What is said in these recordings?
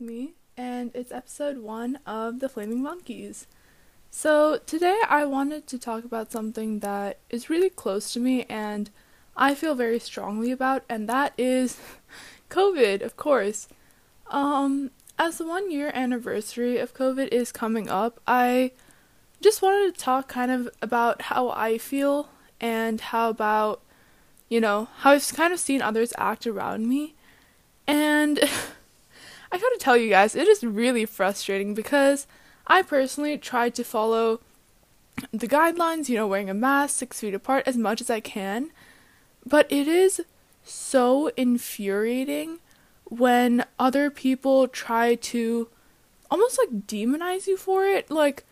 me, and it's episode one of The Flaming Monkeys. So, today I wanted to talk about something that is really close to me and I feel very strongly about, and that is COVID, of course. Um, as the one year anniversary of COVID is coming up, I just wanted to talk kind of about how I feel and how about, you know, how I've kind of seen others act around me. And I gotta tell you guys, it is really frustrating because I personally tried to follow the guidelines, you know, wearing a mask six feet apart as much as I can, but it is so infuriating when other people try to almost like demonize you for it. Like,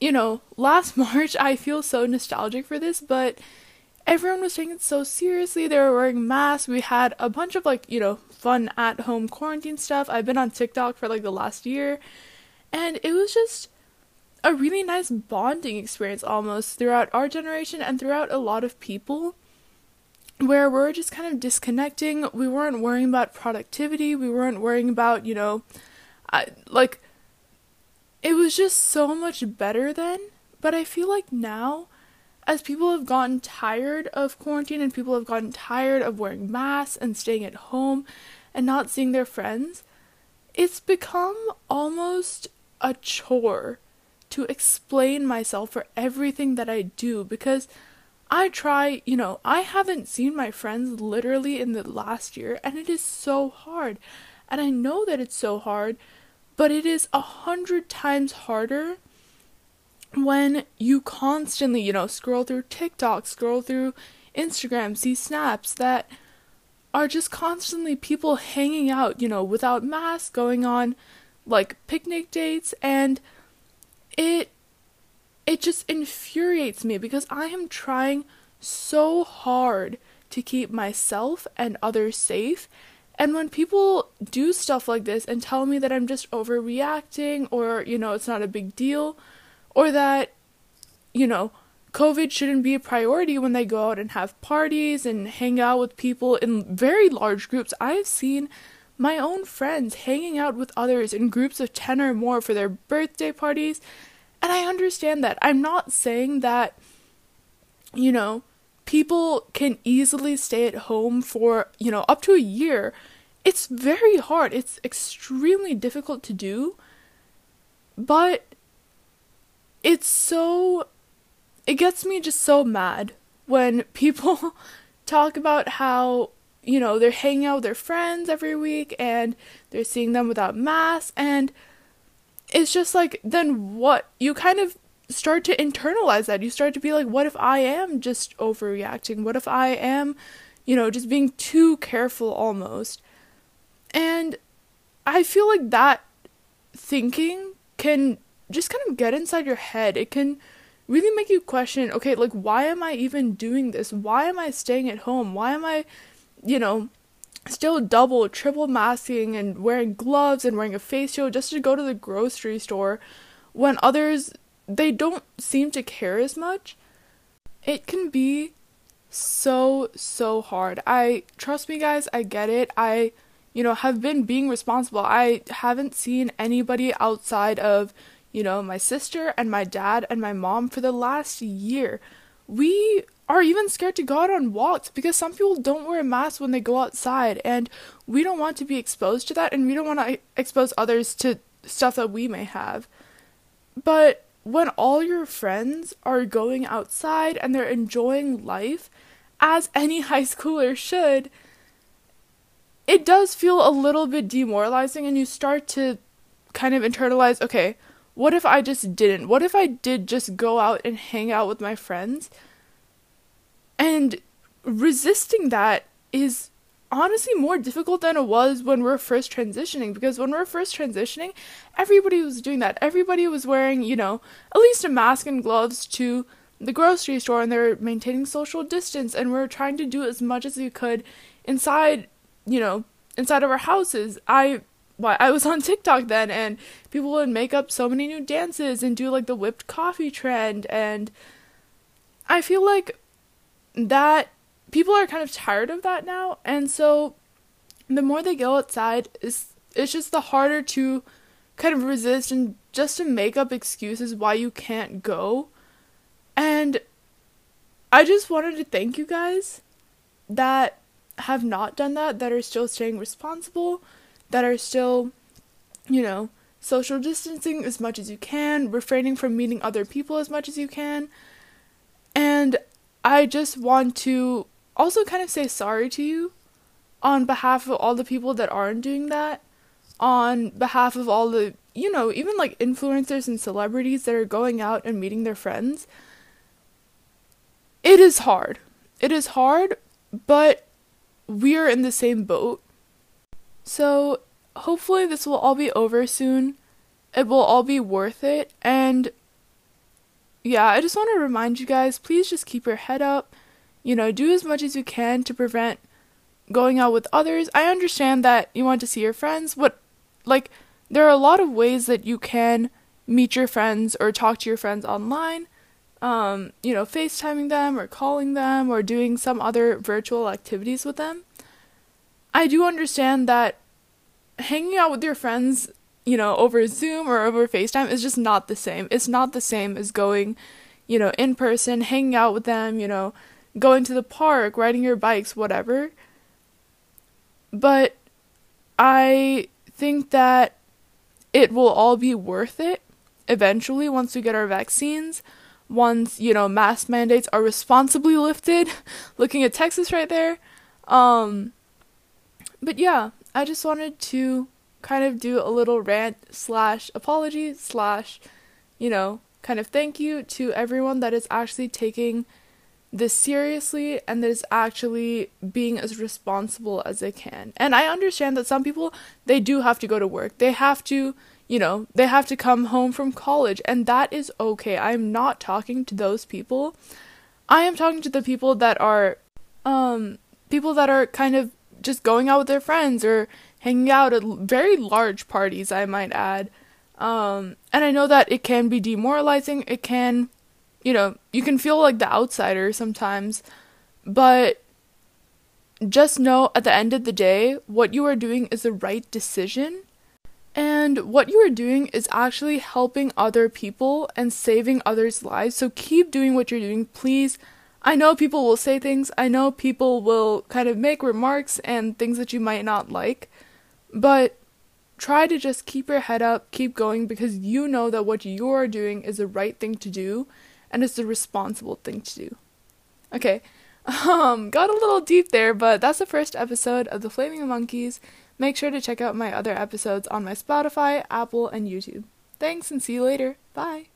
you know, last March, I feel so nostalgic for this, but everyone was taking it so seriously. They were wearing masks. We had a bunch of like, you know, fun at home quarantine stuff. I've been on TikTok for like the last year, and it was just a really nice bonding experience almost throughout our generation and throughout a lot of people where we're just kind of disconnecting. We weren't worrying about productivity. We weren't worrying about, you know, I, like, it was just so much better then. But I feel like now as people have gotten tired of quarantine and people have gotten tired of wearing masks and staying at home and not seeing their friends, it's become almost a chore to explain myself for everything that I do because I try, you know, I haven't seen my friends literally in the last year and it is so hard. And I know that it's so hard, but it is a hundred times harder when you constantly, you know, scroll through TikTok, scroll through Instagram, see snaps that are just constantly people hanging out, you know, without masks, going on like picnic dates and it it just infuriates me because I am trying so hard to keep myself and others safe. And when people do stuff like this and tell me that I'm just overreacting or, you know, it's not a big deal, or that, you know, COVID shouldn't be a priority when they go out and have parties and hang out with people in very large groups. I've seen my own friends hanging out with others in groups of 10 or more for their birthday parties. And I understand that. I'm not saying that, you know, people can easily stay at home for, you know, up to a year. It's very hard. It's extremely difficult to do. But it's so it gets me just so mad when people talk about how you know they're hanging out with their friends every week and they're seeing them without masks. And it's just like then what? You kind of start to internalize that. You start to be like what if i am just overreacting? What if i am you know just being too careful almost? And i feel like that thinking can just kind of get inside your head. It can really make you question, okay, like why am I even doing this? Why am I staying at home? Why am I, you know, still double, triple masking and wearing gloves and wearing a face shield just to go to the grocery store when others they don't seem to care as much? It can be so so hard. I trust me guys, I get it. I you know have been being responsible. I haven't seen anybody outside of you know, my sister and my dad and my mom for the last year. We are even scared to go out on walks because some people don't wear a mask when they go outside, and we don't want to be exposed to that, and we don't want to expose others to stuff that we may have. But when all your friends are going outside and they're enjoying life, as any high schooler should, it does feel a little bit demoralizing, and you start to kind of internalize okay, what if I just didn't? What if I did just go out and hang out with my friends? And resisting that is honestly more difficult than it was when we are first transitioning because when we are first transitioning, everybody was doing that. Everybody was wearing, you know, at least a mask and gloves to the grocery store and they're maintaining social distance and we we're trying to do as much as we could inside, you know, inside of our houses. I why I was on TikTok then and people would make up so many new dances and do like the whipped coffee trend and I feel like that people are kind of tired of that now and so the more they go outside is it's just the harder to kind of resist and just to make up excuses why you can't go. And I just wanted to thank you guys that have not done that, that are still staying responsible, that are still, you know, social distancing as much as you can, refraining from meeting other people as much as you can. And I just want to also kind of say sorry to you on behalf of all the people that aren't doing that, on behalf of all the, you know, even like influencers and celebrities that are going out and meeting their friends. It is hard. It is hard, but we're in the same boat. So hopefully this will all be over soon. It will all be worth it. And yeah, I just want to remind you guys please just keep your head up. You know, do as much as you can to prevent going out with others. I understand that you want to see your friends. What, like, there are a lot of ways that you can meet your friends or talk to your friends online. Um, you know, FaceTiming them or calling them or doing some other virtual activities with them. I do understand that hanging out with your friends, you know, over Zoom or over FaceTime is just not the same. It's not the same as going, you know, in person, hanging out with them, you know, going to the park, riding your bikes, whatever. But I think that it will all be worth it eventually once we get our vaccines, once, you know, mask mandates are responsibly lifted. Looking at Texas right there. Um but yeah, I just wanted to kind of do a little rant slash apology slash, you know, kind of thank you to everyone that is actually taking this seriously and that is actually being as responsible as they can. And I understand that some people they do have to go to work. They have to, you know, they have to come home from college and that is okay. I'm not talking to those people. I am talking to the people that are um people that are kind of just going out with their friends or hanging out at very large parties, I might add. Um, and I know that it can be demoralizing. It can, you know, you can feel like the outsider sometimes, but just know at the end of the day, what you are doing is the right decision. And what you are doing is actually helping other people and saving others' lives. So keep doing what you're doing. Please I know people will say things, I know people will kind of make remarks and things that you might not like, but try to just keep your head up, keep going because you know that what you are doing is the right thing to do and it's the responsible thing to do. Okay. Um got a little deep there, but that's the first episode of The Flaming Monkeys. Make sure to check out my other episodes on my Spotify, Apple, and YouTube. Thanks and see you later. Bye.